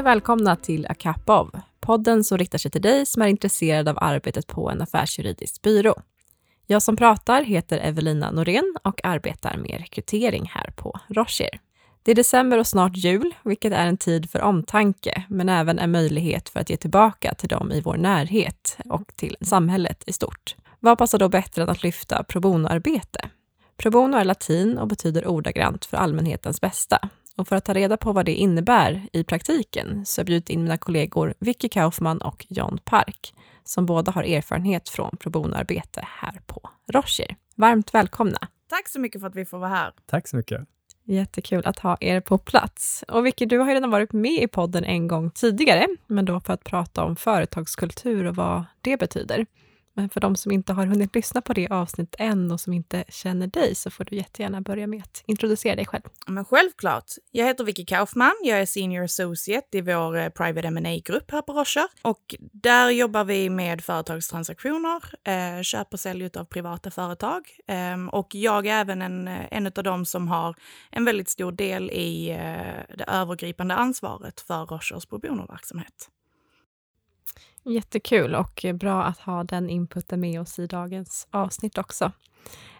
och välkomna till Akapov, podden som riktar sig till dig som är intresserad av arbetet på en affärsjuridisk byrå. Jag som pratar heter Evelina Norén och arbetar med rekrytering här på Rocher. Det är december och snart jul, vilket är en tid för omtanke, men även en möjlighet för att ge tillbaka till dem i vår närhet och till samhället i stort. Vad passar då bättre än att lyfta pro bono-arbete? Pro bono är latin och betyder ordagrant för allmänhetens bästa. Och för att ta reda på vad det innebär i praktiken så har jag bjudit in mina kollegor Vicky Kaufman och John Park, som båda har erfarenhet från pro bono-arbete här på Rocher. Varmt välkomna! Tack så mycket för att vi får vara här. Tack så mycket. Jättekul att ha er på plats. Och Vicky, du har ju redan varit med i podden en gång tidigare, men då för att prata om företagskultur och vad det betyder. Men för de som inte har hunnit lyssna på det avsnitt än och som inte känner dig så får du jättegärna börja med att introducera dig själv. Men självklart. Jag heter Vicky Kaufman. Jag är senior associate i vår eh, private ma grupp här på Rocher. Och där jobbar vi med företagstransaktioner, eh, köp och sälj av privata företag. Eh, och jag är även en, eh, en av dem som har en väldigt stor del i eh, det övergripande ansvaret för Rochers pro verksamhet. Jättekul och bra att ha den inputen med oss i dagens avsnitt också.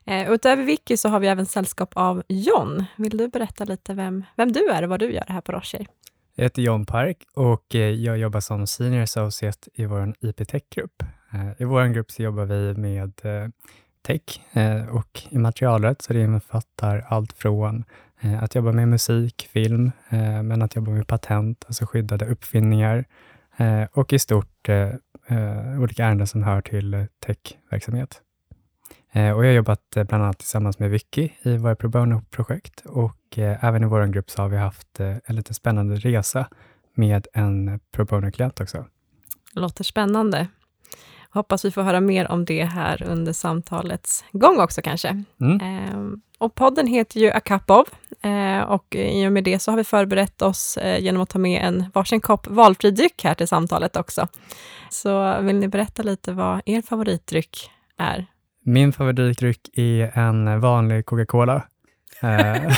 Eh, utöver Vicky så har vi även sällskap av John. Vill du berätta lite vem, vem du är och vad du gör här på Rocher? Jag heter John Park och eh, jag jobbar som Senior Associate i vår IP Tech-grupp. Eh, I vår grupp så jobbar vi med eh, tech och immaterialrätt, så det innefattar allt från att jobba med musik, film, men att jobba med patent, alltså skyddade uppfinningar, Eh, och i stort eh, eh, olika ärenden som hör till eh, techverksamhet. och jag har jobbat bland annat tillsammans med Vicky i våra pro bono-projekt och även i vår grupp så har vi haft en lite spännande resa med en pro bono-klient också. Låter spännande. Hoppas vi får höra mer om det här under samtalets gång också kanske. Mm. Eh, och podden heter ju A Cup of eh, och i och med det så har vi förberett oss eh, genom att ta med en varsin kopp valfri dryck här till samtalet också. Så vill ni berätta lite vad er favoritdryck är? Min favoritdryck är en vanlig Coca-Cola. Eh,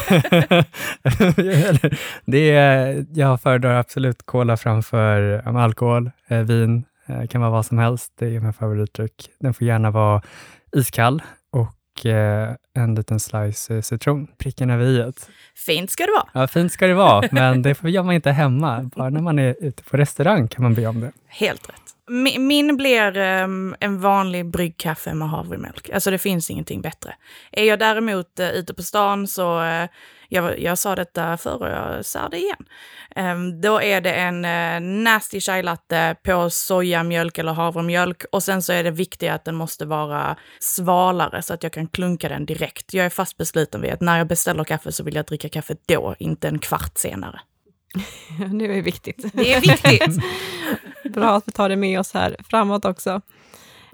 det är, jag föredrar absolut cola framför um, alkohol, eh, vin, det kan vara vad som helst. Det är min favoritdryck. Den får gärna vara iskall och eh, en liten slice eh, citron. Pricken över i. Fint ska det vara. Ja, fint ska det vara, men det gör man inte hemma. Bara när man är ute på restaurang kan man be om det. Helt rätt. Min blir um, en vanlig bryggkaffe med havremjölk. Alltså det finns ingenting bättre. Är jag däremot uh, ute på stan så, uh, jag, jag sa detta förr och jag sa det igen. Um, då är det en uh, nasty chai latte på sojamjölk eller havremjölk och sen så är det viktigt att den måste vara svalare så att jag kan klunka den direkt. Jag är fast besluten vid att när jag beställer kaffe så vill jag dricka kaffe då, inte en kvart senare. det är viktigt. Det är viktigt. Bra att vi tar det med oss här framåt också.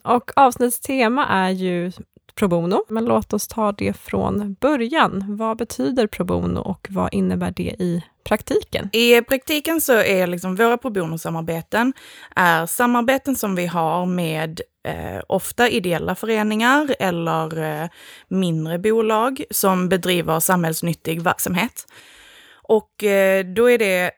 Och avsnittstema är ju pro bono, men låt oss ta det från början. Vad betyder pro bono och vad innebär det i praktiken? I praktiken så är liksom våra pro bono-samarbeten är samarbeten som vi har med eh, ofta ideella föreningar eller eh, mindre bolag som bedriver samhällsnyttig verksamhet. Och eh, då är det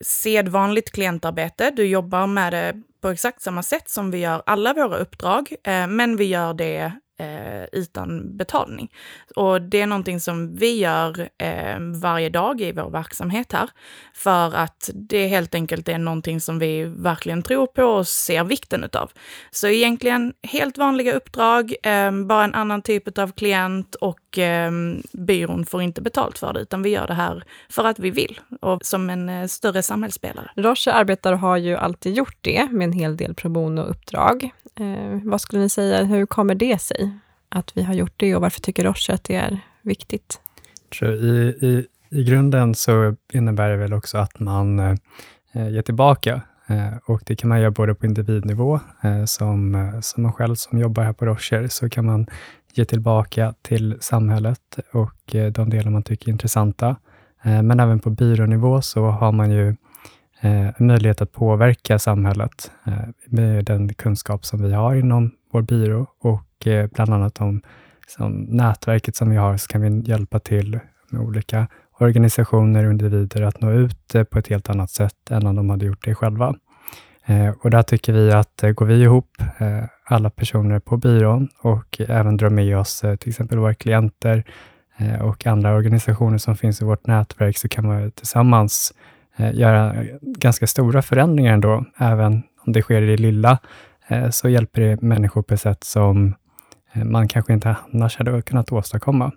sedvanligt klientarbete. Du jobbar med det på exakt samma sätt som vi gör alla våra uppdrag, eh, men vi gör det eh, utan betalning. Och det är någonting som vi gör eh, varje dag i vår verksamhet här. För att det helt enkelt är någonting som vi verkligen tror på och ser vikten utav. Så egentligen helt vanliga uppdrag, eh, bara en annan typ av klient och eh, byrån får inte betalt för det, utan vi gör det här för att vi vill och som en eh, större samhällsspelare. Roche arbetar och har ju alltid gjort det med en hel del pro bono-uppdrag. Eh, vad skulle ni säga, hur kommer det sig att vi har gjort det och varför tycker Roche att det är viktigt? I, i, I grunden så innebär det väl också att man eh, ger tillbaka eh, och det kan man göra både på individnivå, eh, som, eh, som man själv som jobbar här på Rocher, så kan man ge tillbaka till samhället och eh, de delar man tycker är intressanta. Eh, men även på byrånivå så har man ju eh, Eh, möjlighet att påverka samhället eh, med den kunskap som vi har inom vår byrå och eh, bland annat om som nätverket som vi har, så kan vi hjälpa till med olika organisationer och individer att nå ut eh, på ett helt annat sätt än om de hade gjort det själva. Eh, och där tycker vi att eh, går vi ihop, eh, alla personer på byrån och även drar med oss till exempel våra klienter och andra organisationer som finns i vårt nätverk, så kan vi tillsammans Eh, göra ganska stora förändringar ändå, även om det sker i det lilla, eh, så hjälper det människor på ett sätt som eh, man kanske inte annars hade kunnat åstadkomma.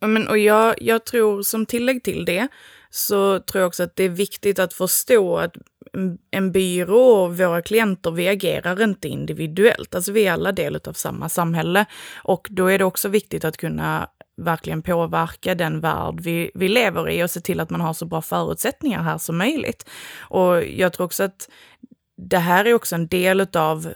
Men, och jag, jag tror som tillägg till det, så tror jag också att det är viktigt att förstå att en byrå och våra klienter, vi agerar inte individuellt. Alltså vi är alla del av samma samhälle. Och då är det också viktigt att kunna verkligen påverka den värld vi, vi lever i och se till att man har så bra förutsättningar här som möjligt. Och jag tror också att det här är också en del av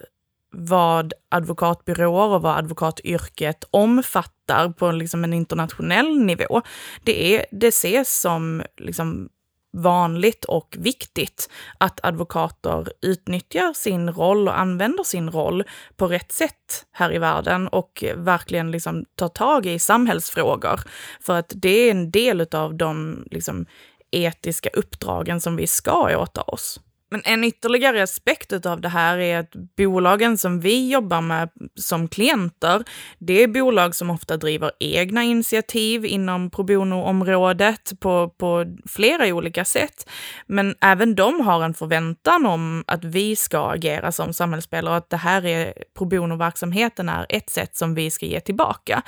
vad advokatbyråer och vad advokatyrket omfattar på liksom en internationell nivå. Det, är, det ses som liksom vanligt och viktigt att advokater utnyttjar sin roll och använder sin roll på rätt sätt här i världen och verkligen liksom tar tag i samhällsfrågor. För att det är en del av de liksom, etiska uppdragen som vi ska åta oss. Men en ytterligare aspekt av det här är att bolagen som vi jobbar med som klienter, det är bolag som ofta driver egna initiativ inom pro bono-området på, på flera olika sätt. Men även de har en förväntan om att vi ska agera som samhällsspelare och att det här är pro bono-verksamheten är ett sätt som vi ska ge tillbaka.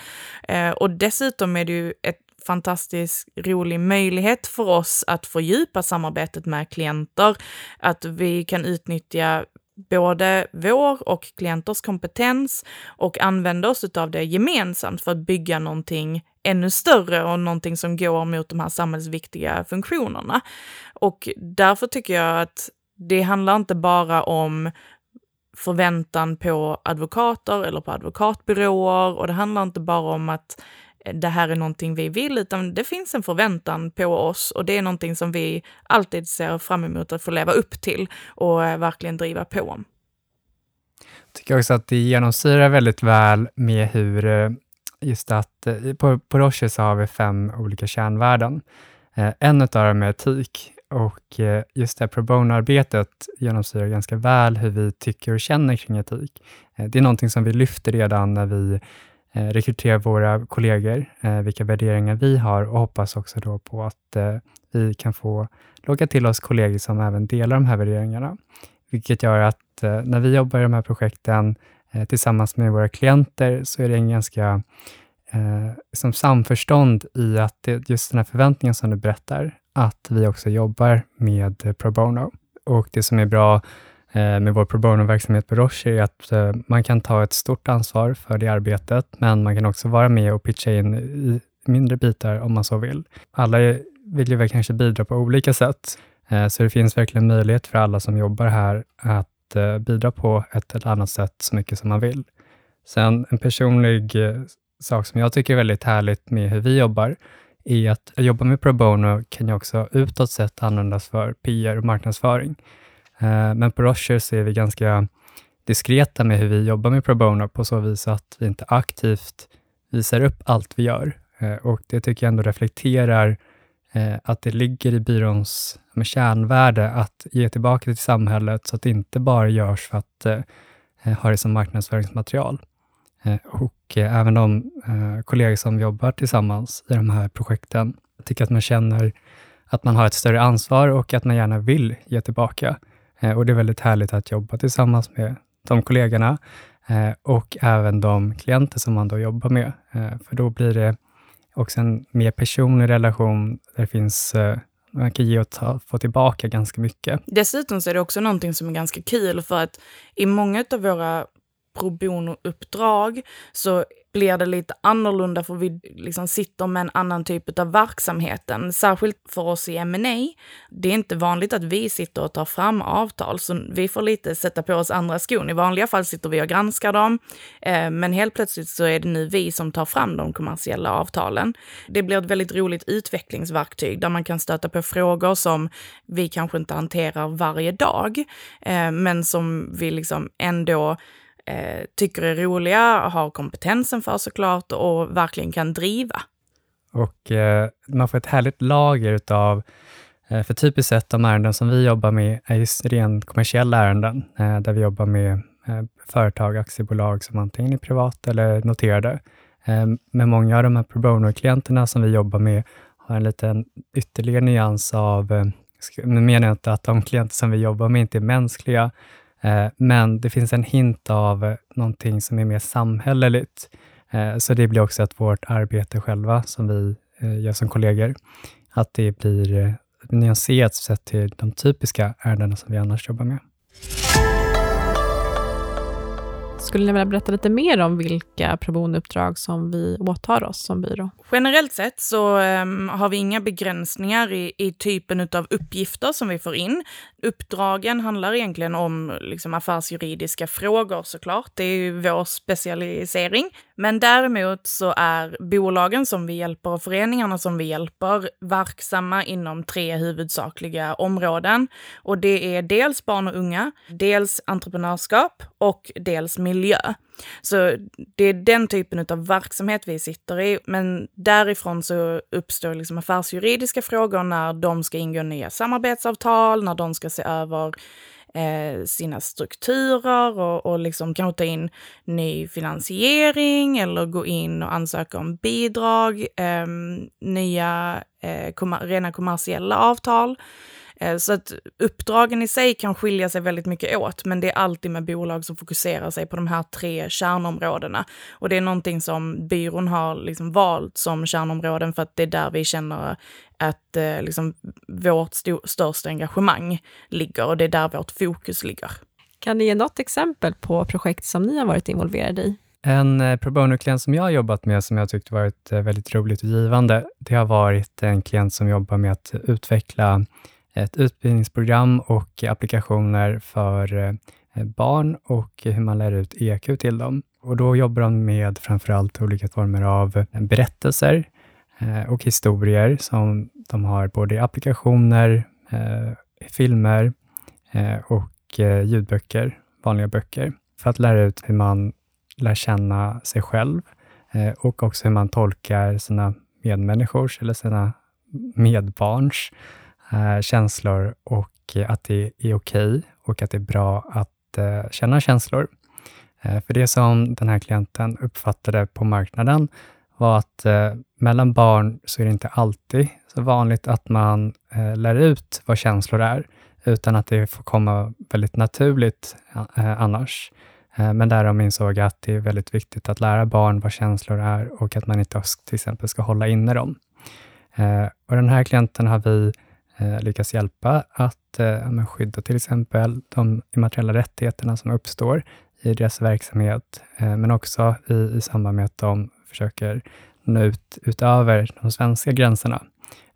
Eh, och dessutom är det ju ett fantastisk, rolig möjlighet för oss att fördjupa samarbetet med klienter, att vi kan utnyttja både vår och klienters kompetens och använda oss av det gemensamt för att bygga någonting ännu större och någonting som går mot de här samhällsviktiga funktionerna. Och därför tycker jag att det handlar inte bara om förväntan på advokater eller på advokatbyråer och det handlar inte bara om att det här är någonting vi vill, utan det finns en förväntan på oss och det är någonting som vi alltid ser fram emot att få leva upp till och eh, verkligen driva på. Jag tycker också att det genomsyrar väldigt väl med hur, eh, just att eh, på, på Roche så har vi fem olika kärnvärden. En av dem är etik och just det här pro bono-arbetet genomsyrar ganska väl hur vi tycker och känner kring etik. Det är någonting som vi lyfter redan när vi Eh, rekrytera våra kollegor, eh, vilka värderingar vi har och hoppas också då på att eh, vi kan få locka till oss kollegor som även delar de här värderingarna. Vilket gör att eh, när vi jobbar i de här projekten eh, tillsammans med våra klienter så är det en ganska eh, som samförstånd i att det, just den här förväntningen som du berättar, att vi också jobbar med eh, pro bono. Och det som är bra Eh, med vår pro bono-verksamhet på Roche är att eh, man kan ta ett stort ansvar för det arbetet, men man kan också vara med och pitcha in i mindre bitar om man så vill. Alla vill ju väl kanske bidra på olika sätt, eh, så det finns verkligen möjlighet för alla som jobbar här att bidra på ett eller annat sätt så mycket som man vill. Sen en personlig sak som jag tycker är väldigt härligt med hur vi jobbar, är att jobba med pro bono kan ju också utåt sett användas för PR och marknadsföring. Eh, men på Rocher så är vi ganska diskreta med hur vi jobbar med pro bono på så vis att vi inte aktivt visar upp allt vi gör. Eh, och det tycker jag ändå reflekterar eh, att det ligger i byråns kärnvärde att ge tillbaka till samhället så att det inte bara görs för att ha det som marknadsföringsmaterial. Och även de kollegor som jobbar tillsammans i de här projekten, tycker att man känner att man har ett större ansvar och att man gärna vill ge tillbaka. Eh, och det är väldigt härligt att jobba tillsammans med de kollegorna eh, och även de klienter som man då jobbar med. Eh, för då blir det också en mer personlig relation där det finns man kan ge och ta, få tillbaka ganska mycket. Dessutom så är det också någonting som är ganska kul för att i många av våra pro bono-uppdrag så blir det lite annorlunda för vi liksom sitter med en annan typ av verksamheten. Särskilt för oss i M&A. Det är inte vanligt att vi sitter och tar fram avtal, så vi får lite sätta på oss andra skon. I vanliga fall sitter vi och granskar dem, eh, men helt plötsligt så är det nu vi som tar fram de kommersiella avtalen. Det blir ett väldigt roligt utvecklingsverktyg där man kan stöta på frågor som vi kanske inte hanterar varje dag, eh, men som vi liksom ändå eh, tycker är roliga, har kompetensen för såklart och verkligen kan driva. och eh, man får ett härligt lager utav eh, för typiskt sett de ärenden som vi jobbar med är just rent kommersiella ärenden, eh, där vi jobbar med eh, företag, aktiebolag som antingen är privata eller noterade. Eh, men många av de här pro bono-klienterna som vi jobbar med har en liten ytterligare nyans av, eh, nu menar jag inte att de klienter som vi jobbar med inte är mänskliga, Eh, men det finns en hint av eh, någonting som är mer samhälleligt. Eh, så det blir också att vårt arbete själva, som vi gör som kollegor, att det blir nyanserat sett till de typiska ärendena som vi annars jobbar med. Skulle ni vilja berätta lite mer om vilka pro uppdrag som vi åtar oss som byrå? Generellt sett så um, har vi inga begränsningar i, i typen av uppgifter som vi får in. Uppdragen handlar egentligen om liksom, affärsjuridiska frågor såklart. Det är ju vår specialisering. Men däremot så är bolagen som vi hjälper och föreningarna som vi hjälper verksamma inom tre huvudsakliga områden. Och det är dels barn och unga, dels entreprenörskap och dels miljö. Så det är den typen av verksamhet vi sitter i. Men därifrån så uppstår liksom affärsjuridiska frågor när de ska ingå nya samarbetsavtal, när de ska se över eh, sina strukturer och, och liksom kanske ta in ny finansiering eller gå in och ansöka om bidrag, eh, nya eh, kom rena kommersiella avtal. Eh, så att uppdragen i sig kan skilja sig väldigt mycket åt, men det är alltid med bolag som fokuserar sig på de här tre kärnområdena. Och det är någonting som byrån har liksom valt som kärnområden för att det är där vi känner att eh, liksom, vårt största engagemang ligger och det är där vårt fokus ligger. Kan ni ge något exempel på projekt som ni har varit involverade i? En eh, pro bono-klient som jag har jobbat med, som jag tyckte varit väldigt roligt och givande, det har varit en klient som jobbar med att utveckla ett utbildningsprogram och applikationer för eh, barn och hur man lär ut EQ till dem. Och då jobbar de med framförallt olika former av berättelser eh, och historier som de har både i applikationer, eh, filmer och ljudböcker, vanliga böcker, för att lära ut hur man lär känna sig själv och också hur man tolkar sina medmänniskors eller sina medbarns eh, känslor och att det är okej okay och att det är bra att eh, känna känslor. Eh, för det som den här klienten uppfattade på marknaden var att eh, mellan barn så är det inte alltid så vanligt att man eh, lär ut vad känslor är, utan att det får komma väldigt naturligt eh, annars. Men där de insåg att det är väldigt viktigt att lära barn vad känslor är och att man inte till exempel ska hålla inne dem. Och den här klienten har vi eh, lyckas hjälpa att eh, skydda till exempel de immateriella rättigheterna som uppstår i deras verksamhet, eh, men också i, i samband med att de försöker nå ut utöver de svenska gränserna.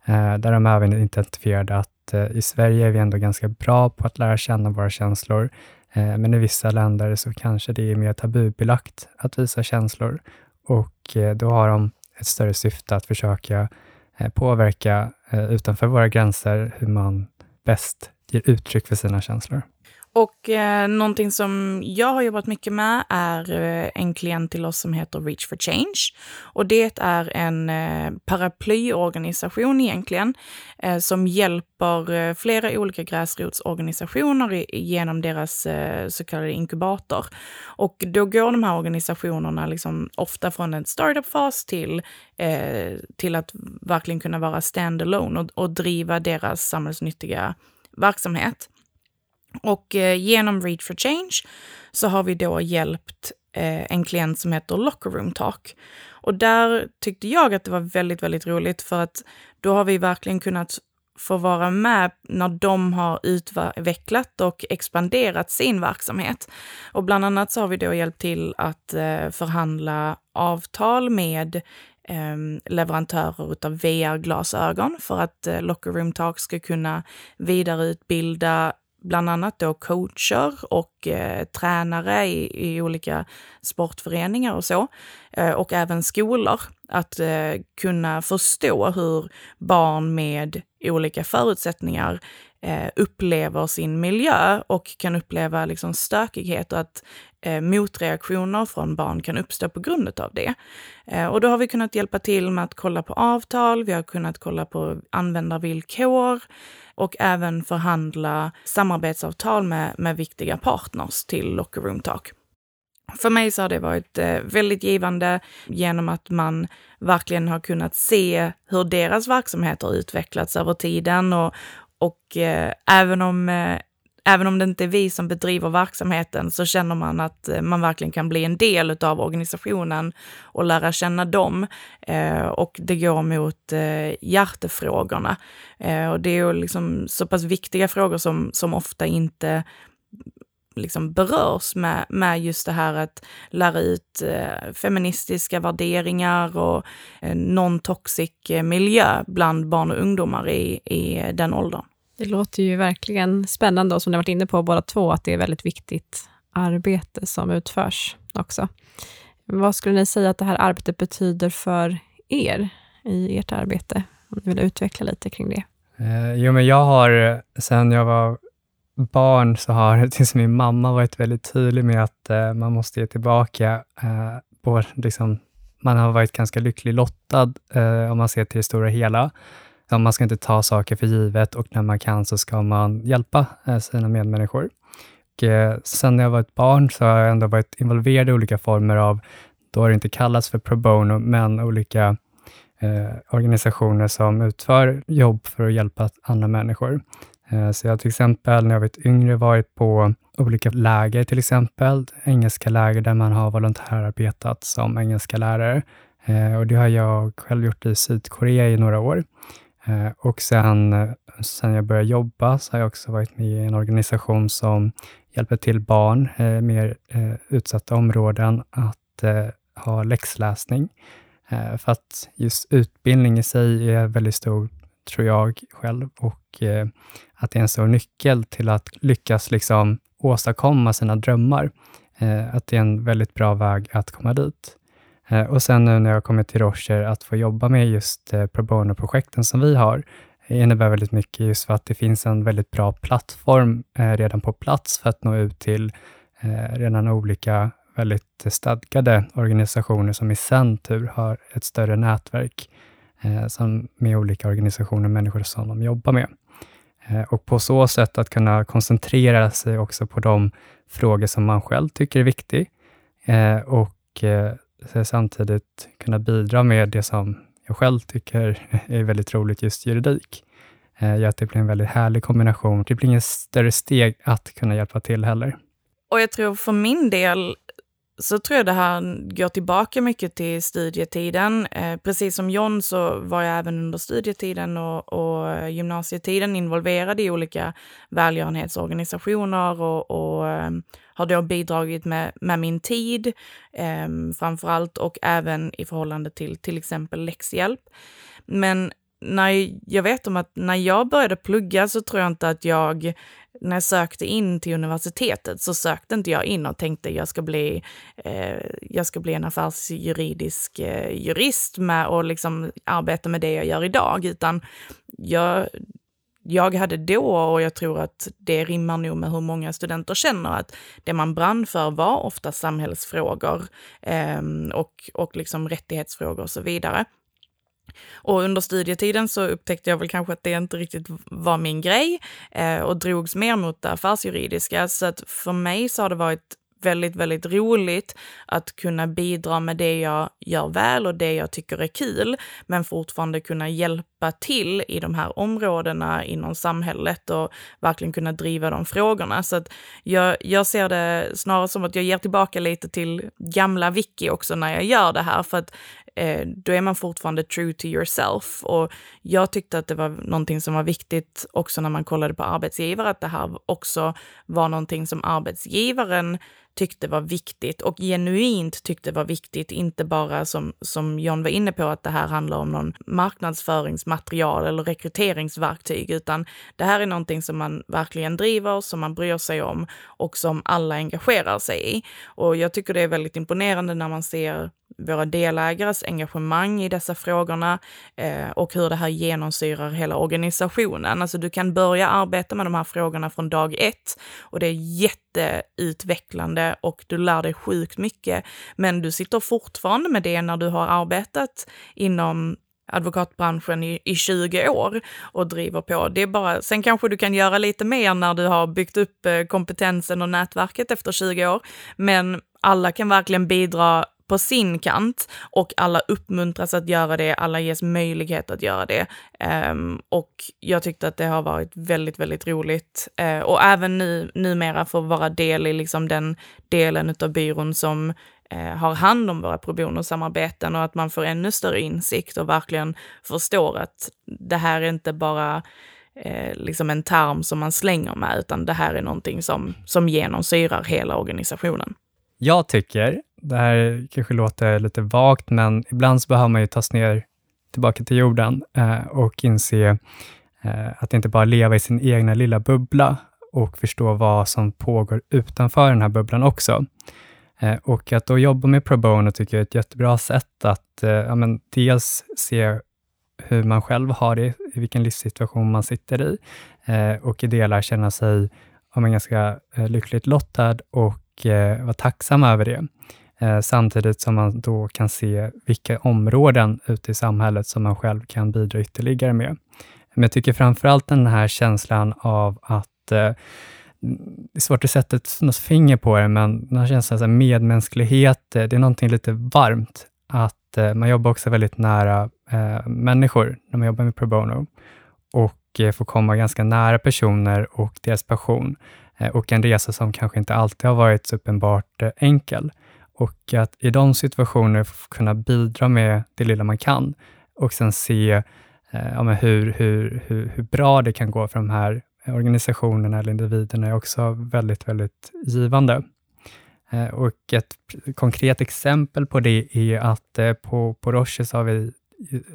Eh, där de även identifierade att eh, i Sverige är vi ändå ganska bra på att lära känna våra känslor, eh, men i vissa länder så kanske det är mer tabubelagt att visa känslor och eh, då har de ett större syfte att försöka Eh, påverka eh, utanför våra gränser, hur man bäst ger uttryck för sina känslor. Och eh, någonting som jag har jobbat mycket med är eh, en klient till oss som heter Reach for Change. Och det är en eh, paraplyorganisation egentligen, eh, som hjälper eh, flera olika gräsrotsorganisationer genom deras eh, så kallade inkubator. Och då går de här organisationerna liksom ofta från en startup-fas till, eh, till att verkligen kunna vara standalone och, och driva deras samhällsnyttiga verksamhet. Och eh, genom Read for Change så har vi då hjälpt eh, en klient som heter Locker Room Talk. Och där tyckte jag att det var väldigt, väldigt roligt för att då har vi verkligen kunnat få vara med när de har utvecklat och expanderat sin verksamhet. Och bland annat så har vi då hjälpt till att eh, förhandla avtal med eh, leverantörer av VR-glasögon för att eh, Locker Room Talk ska kunna vidareutbilda bland annat då coacher och eh, tränare i, i, olika sportföreningar och så. Eh, och även skolor. Att eh, kunna förstå hur barn med olika förutsättningar eh, upplever sin miljö och kan uppleva liksom stökighet och att eh, motreaktioner från barn kan uppstå på grund av det. Eh, och då har vi kunnat hjälpa till med att kolla på avtal, vi har kunnat kolla på användarvillkor och även förhandla samarbetsavtal med, med viktiga partners till Locker Room Talk. För mig så har det varit eh, väldigt givande genom att man verkligen har kunnat se hur deras verksamhet har utvecklats över tiden och, och eh, även om eh, Även om det inte är vi som bedriver verksamheten så känner man att eh, man verkligen kan bli en del av organisationen och lära känna dem. Eh, och det går mot eh, hjärtefrågorna. Eh, och det är ju liksom så pass viktiga frågor som, som ofta inte liksom berörs med, med just det här att lära ut eh, feministiska värderingar och eh, non-toxic eh, miljö bland barn och ungdomar i, i den åldern. Det låter ju verkligen spännande och som ni varit inne på båda två, att det är väldigt viktigt arbete som utförs också. Vad skulle ni säga att det här arbetet betyder för er i ert arbete? Om ni vill utveckla lite kring det. Eh, jo, men jag har sedan jag var barn så har tills min mamma varit väldigt tydlig med att eh, man måste ge tillbaka. Eh, på, liksom, man har varit ganska lycklig lottad eh, om man ser till det stora hela. Man ska inte ta saker för givet och när man kan så ska man hjälpa eh, sina medmänniskor. Och, eh, sen när jag var ett barn så har jag ändå varit involverad i olika former av, då har det inte kallats för pro bono, men olika eh, organisationer som utför jobb för att hjälpa andra människor. Eh, så jag har till exempel när jag var yngre varit på olika läger, till exempel engelska läger där man har volontärarbetat som engelska lärare. Eh, och det har jag själv gjort i Sydkorea i några år. Eh, och sen, eh, sen jag började jobba så har jag också varit med i en organisation som hjälper till barn i mer utsatta områden att ha läxläsning. För att just utbildning i sig är väldigt stor tror jag själv. Och eh, att det är en stor nyckel till att lyckas liksom åstadkomma sina drömmar. Eh, att det är en väldigt bra väg att komma dit. Eh, och sen nu när jag kommit till Rocher, att få jobba med just eh, pro bono-projekten som vi har, innebär väldigt mycket just för att det finns en väldigt bra plattform eh, redan på plats för att nå ut till redan olika väldigt stadgade organisationer som i sin tur har ett större nätverk som med olika organisationer och människor som de jobbar med. Och på så sätt att kunna koncentrera sig också på de frågor som man själv tycker är viktig och samtidigt kunna bidra med det som jag själv tycker är väldigt roligt, just juridik eh, gör att det blir en väldigt härlig kombination. Det blir inget större steg att kunna hjälpa till heller. Och jag tror för min del så tror jag det här går tillbaka mycket till studietiden. Eh, precis som John så var jag även under studietiden och, och gymnasietiden involverad i olika välgörenhetsorganisationer och, och eh, har då bidragit med, med min tid eh, framför allt och även i förhållande till till exempel läxhjälp. Men när jag vet om att när jag började plugga så tror jag inte att jag när jag sökte in till universitetet så sökte inte jag in och tänkte jag ska bli, eh, jag ska bli en affärsjuridisk eh, jurist med och liksom arbeta med det jag gör idag, utan jag, jag hade då, och jag tror att det rimmar nog med hur många studenter känner, att det man brann för var ofta samhällsfrågor eh, och, och liksom rättighetsfrågor och så vidare. Och under studietiden så upptäckte jag väl kanske att det inte riktigt var min grej eh, och drogs mer mot det affärsjuridiska. Så att för mig så har det varit väldigt, väldigt roligt att kunna bidra med det jag gör väl och det jag tycker är kul, men fortfarande kunna hjälpa till i de här områdena inom samhället och verkligen kunna driva de frågorna. Så att jag, jag ser det snarare som att jag ger tillbaka lite till gamla Vicky också när jag gör det här, för att eh, då är man fortfarande true to yourself. Och jag tyckte att det var någonting som var viktigt också när man kollade på arbetsgivare, att det här också var någonting som arbetsgivaren tyckte var viktigt och genuint tyckte var viktigt, inte bara som, som John var inne på, att det här handlar om någon marknadsföringsmaterial eller rekryteringsverktyg, utan det här är någonting som man verkligen driver, som man bryr sig om och som alla engagerar sig i. Och jag tycker det är väldigt imponerande när man ser våra delägares engagemang i dessa frågorna eh, och hur det här genomsyrar hela organisationen. Alltså du kan börja arbeta med de här frågorna från dag ett och det är jätteutvecklande och du lär dig sjukt mycket. Men du sitter fortfarande med det när du har arbetat inom advokatbranschen i, i 20 år och driver på. Det är bara, sen kanske du kan göra lite mer när du har byggt upp eh, kompetensen och nätverket efter 20 år. Men alla kan verkligen bidra på sin kant och alla uppmuntras att göra det, alla ges möjlighet att göra det. Um, och jag tyckte att det har varit väldigt, väldigt roligt. Uh, och även nu, numera få vara del i liksom den delen av byrån som uh, har hand om våra pro bono-samarbeten och att man får ännu större insikt och verkligen förstår att det här är inte bara eh, liksom en term som man slänger med, utan det här är någonting som, som genomsyrar hela organisationen. Jag tycker det här kanske låter lite vagt, men ibland så behöver man ju tas ner tillbaka till jorden eh, och inse eh, att inte bara leva i sin egna lilla bubbla och förstå vad som pågår utanför den här bubblan också. Eh, och att då jobba med pro bono tycker jag är ett jättebra sätt att eh, ja, men dels se hur man själv har det, i vilken livssituation man sitter i eh, och i delar känna sig ja, ganska eh, lyckligt lottad och eh, vara tacksam över det. Eh, samtidigt som man då kan se vilka områden ute i samhället som man själv kan bidra ytterligare med. Men jag tycker framför allt den här känslan av att eh, det är svårt att sätta ett något finger på det, men den här känslan av medmänsklighet, eh, det är någonting lite varmt. Att eh, man jobbar också väldigt nära eh, människor när man jobbar med pro bono och eh, får komma ganska nära personer och deras passion eh, och en resa som kanske inte alltid har varit så uppenbart enkel. Och att i de situationerna kunna bidra med det lilla man kan och sen se eh, ja, hur, hur, hur, hur bra det kan gå för de här organisationerna eller individerna är också väldigt, väldigt givande. Eh, och ett konkret exempel på det är att eh, på, på Roche har vi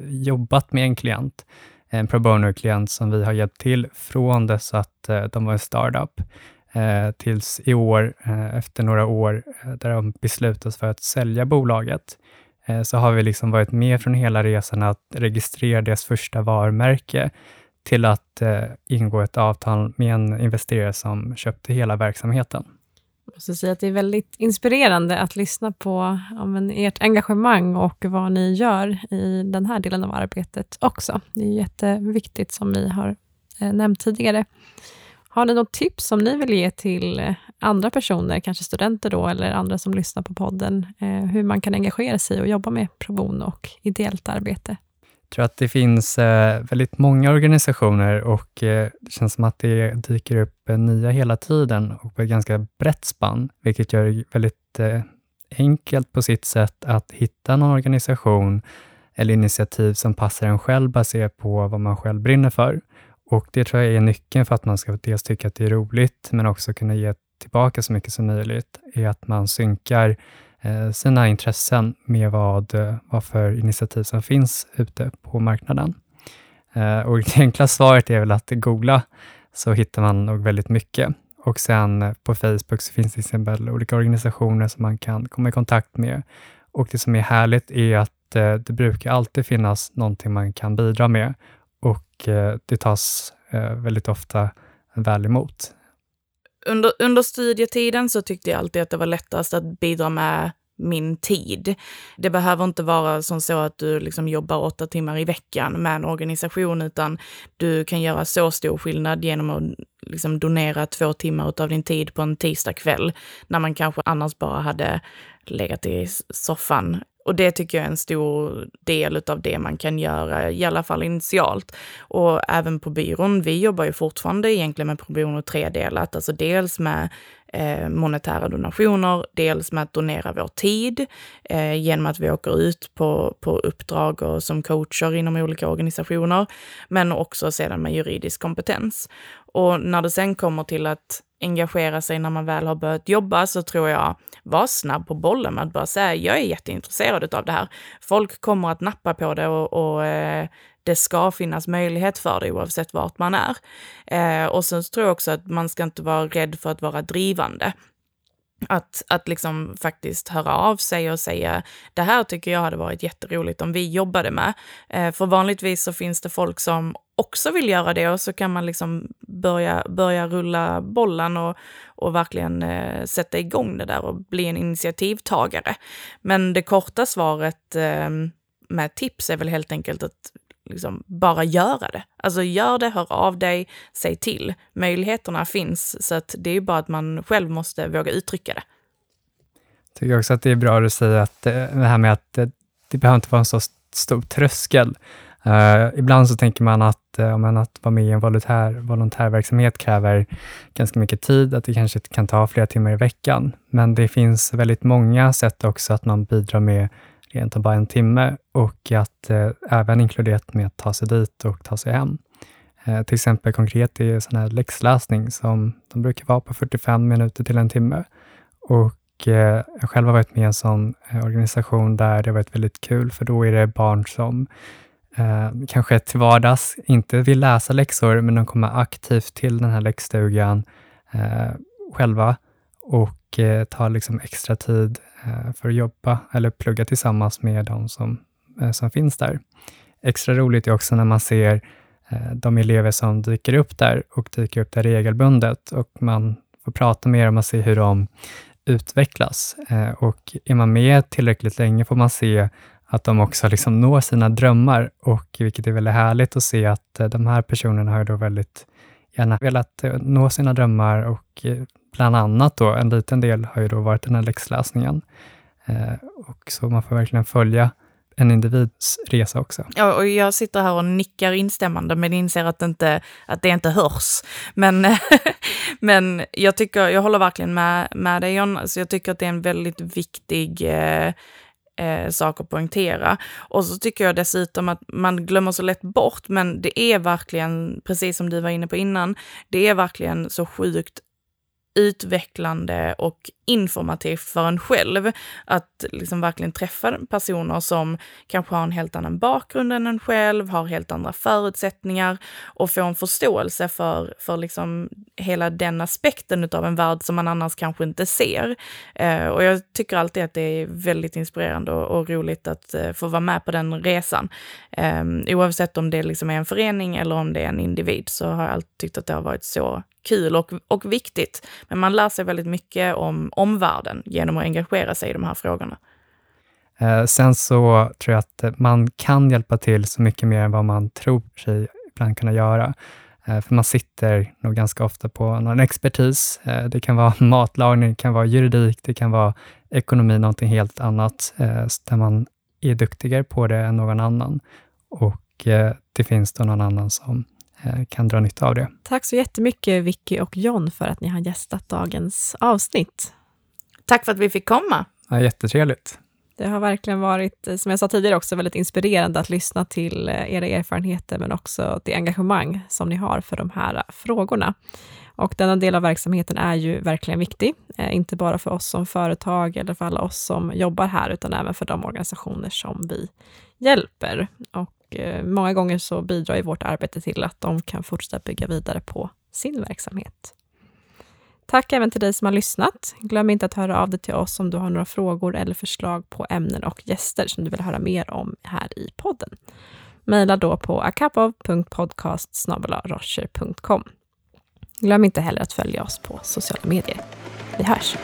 jobbat med en klient, en pro bono-klient som vi har hjälpt till från dess att eh, de var en startup Eh, tills i år, eh, efter några år eh, där de beslutas för att sälja bolaget, eh, så har vi liksom varit med från hela resan att registrera deras första varumärke till att eh, ingå ett avtal med en investerare som köpte hela verksamheten. Jag måste säga att det är väldigt inspirerande att lyssna på ja, men ert engagemang och vad ni gör i den här delen av arbetet också. Det är jätteviktigt som ni har eh, nämnt tidigare. Har ni något tips som ni vill ge till eh, andra personer, kanske studenter då, eller andra som lyssnar på podden, eh, hur man kan engagera sig och jobba med pro bono och ideellt arbete? Jag tror att det finns eh, väldigt många organisationer och eh, det känns som att det dyker upp eh, nya hela tiden och på ett ganska brett spann, vilket gör det väldigt enkelt på sitt sätt att hitta någon organisation eller initiativ som passar en själv baserat på vad man själv brinner för. Och Det tror jag är nyckeln för att man ska dels tycka att det är roligt, men också kunna ge tillbaka så mycket som möjligt, är att man synkar eh, sina intressen med vad, eh, vad för initiativ som finns ute på marknaden. Eh, och det enkla svaret är väl att googla, så hittar man nog väldigt mycket. Och sen på Facebook så finns det till exempel olika organisationer som man kan komma i kontakt med. Och det som är härligt är att det brukar alltid finnas någonting man kan bidra med och eh, det tas eh, väldigt ofta väl emot. Under, under studietiden så tyckte jag alltid att det var lättast att bidra med min tid. Det behöver inte vara som så att du liksom jobbar åtta timmar i veckan med en organisation, utan du kan göra så stor skillnad genom att liksom donera två timmar av din tid på en tisdagkväll, när man kanske annars bara hade legat i soffan och det tycker jag är en stor del av det man kan göra, i alla fall initialt. Och även på byrån, vi jobbar ju fortfarande egentligen med pro bono tredelat, alltså dels med eh, monetära donationer, dels med att donera vår tid eh, genom att vi åker ut på, på uppdrag och som coacher inom olika organisationer, men också sedan med juridisk kompetens och när det sen kommer till att engagera sig när man väl har börjat jobba så tror jag, var snabb på bollen med att bara säga jag är jätteintresserad av det här. Folk kommer att nappa på det och, och eh, det ska finnas möjlighet för det oavsett vart man är. Eh, och sen så tror jag också att man ska inte vara rädd för att vara drivande. Att, att liksom faktiskt höra av sig och säga det här tycker jag hade varit jätteroligt om vi jobbade med. Eh, för vanligtvis så finns det folk som också vill göra det och så kan man liksom börja, börja rulla bollen och, och verkligen eh, sätta igång det där och bli en initiativtagare. Men det korta svaret eh, med tips är väl helt enkelt att liksom bara göra det. Alltså gör det, hör av dig, säg till. Möjligheterna finns, så att det är bara att man själv måste våga uttrycka det. Jag tycker också att det är bra att säga att det här med att det, det behöver inte vara en så stor tröskel. Uh, ibland så tänker man att, eh, uh, man att vara med i en volontär, volontärverksamhet kräver ganska mycket tid, att det kanske kan ta flera timmar i veckan. Men det finns väldigt många sätt också att man bidrar med rent bara en timme och att eh, även inkluderat med att ta sig dit och ta sig hem. Eh, till exempel konkret är sån här läxläsning som de brukar vara på 45 minuter till en timme. Och eh, jag själv har varit med i en sån eh, organisation där det har varit väldigt kul, för då är det barn som eh, kanske till vardags inte vill läsa läxor, men de kommer aktivt till den här läxstugan eh, själva och eh, tar liksom extra tid Eh, för att jobba eller plugga tillsammans med de som, eh, som finns där. Extra roligt är också när man ser eh, de elever som dyker upp där och dyker upp där regelbundet och man får prata med dem och se hur de utvecklas. Och är man med tillräckligt länge får man se att de också liksom når sina drömmar och vilket är väldigt härligt att se att de här personerna har då väldigt gärna velat nå sina drömmar och bland annat då, en liten del har ju då varit den här läxläsningen. Eh, och så man får verkligen följa en individs resa också. Ja, och jag sitter här och nickar instämmande men inser att det inte, att det inte hörs. Men, men jag, tycker, jag håller verkligen med, med dig John. Alltså jag tycker att det är en väldigt viktig eh, eh, sak att poängtera. Och så tycker jag dessutom att man glömmer så lätt bort, men det är verkligen, precis som du var inne på innan, det är verkligen så sjukt utvecklande och informativt för en själv. Att liksom verkligen träffa personer som kanske har en helt annan bakgrund än en själv, har helt andra förutsättningar och få en förståelse för, för liksom hela den aspekten av en värld som man annars kanske inte ser. Eh, och jag tycker alltid att det är väldigt inspirerande och, och roligt att eh, få vara med på den resan. Eh, oavsett om det liksom är en förening eller om det är en individ så har jag alltid tyckt att det har varit så kul och, och viktigt. Men man lär sig väldigt mycket om omvärlden genom att engagera sig i de här frågorna. Eh, sen så tror jag att man kan hjälpa till så mycket mer än vad man tror sig ibland kunna göra. Eh, för man sitter nog ganska ofta på någon expertis. Eh, det kan vara matlagning, det kan vara juridik, det kan vara ekonomi, någonting helt annat, där man är duktigare på det än någon annan. Och det finns då någon annan som kan dra nytta av det. Tack så jättemycket Vicky och John för att ni har gästat dagens avsnitt. Tack för att vi fick komma. Ja, jättetrevligt. Det har verkligen varit, som jag sa tidigare, också väldigt inspirerande att lyssna till eh, era erfarenheter, men också det engagemang som ni har för de här frågorna. Och denna del av verksamheten är ju verkligen viktig, eh, inte bara för oss som företag eller för alla oss som jobbar här, utan även för de organisationer som vi hjälper. Och och eh, många gånger så bidrar ju vårt arbete till att de kan fortsätta bygga vidare på sin verksamhet. Tack även till dig som har lyssnat. Glöm inte att höra av dig till oss om du har några frågor eller förslag på ämnen och gäster som du vill höra mer om här i podden. Maila då på akapov.podcast Glöm inte heller att följa oss på sociala medier. Vi hörs!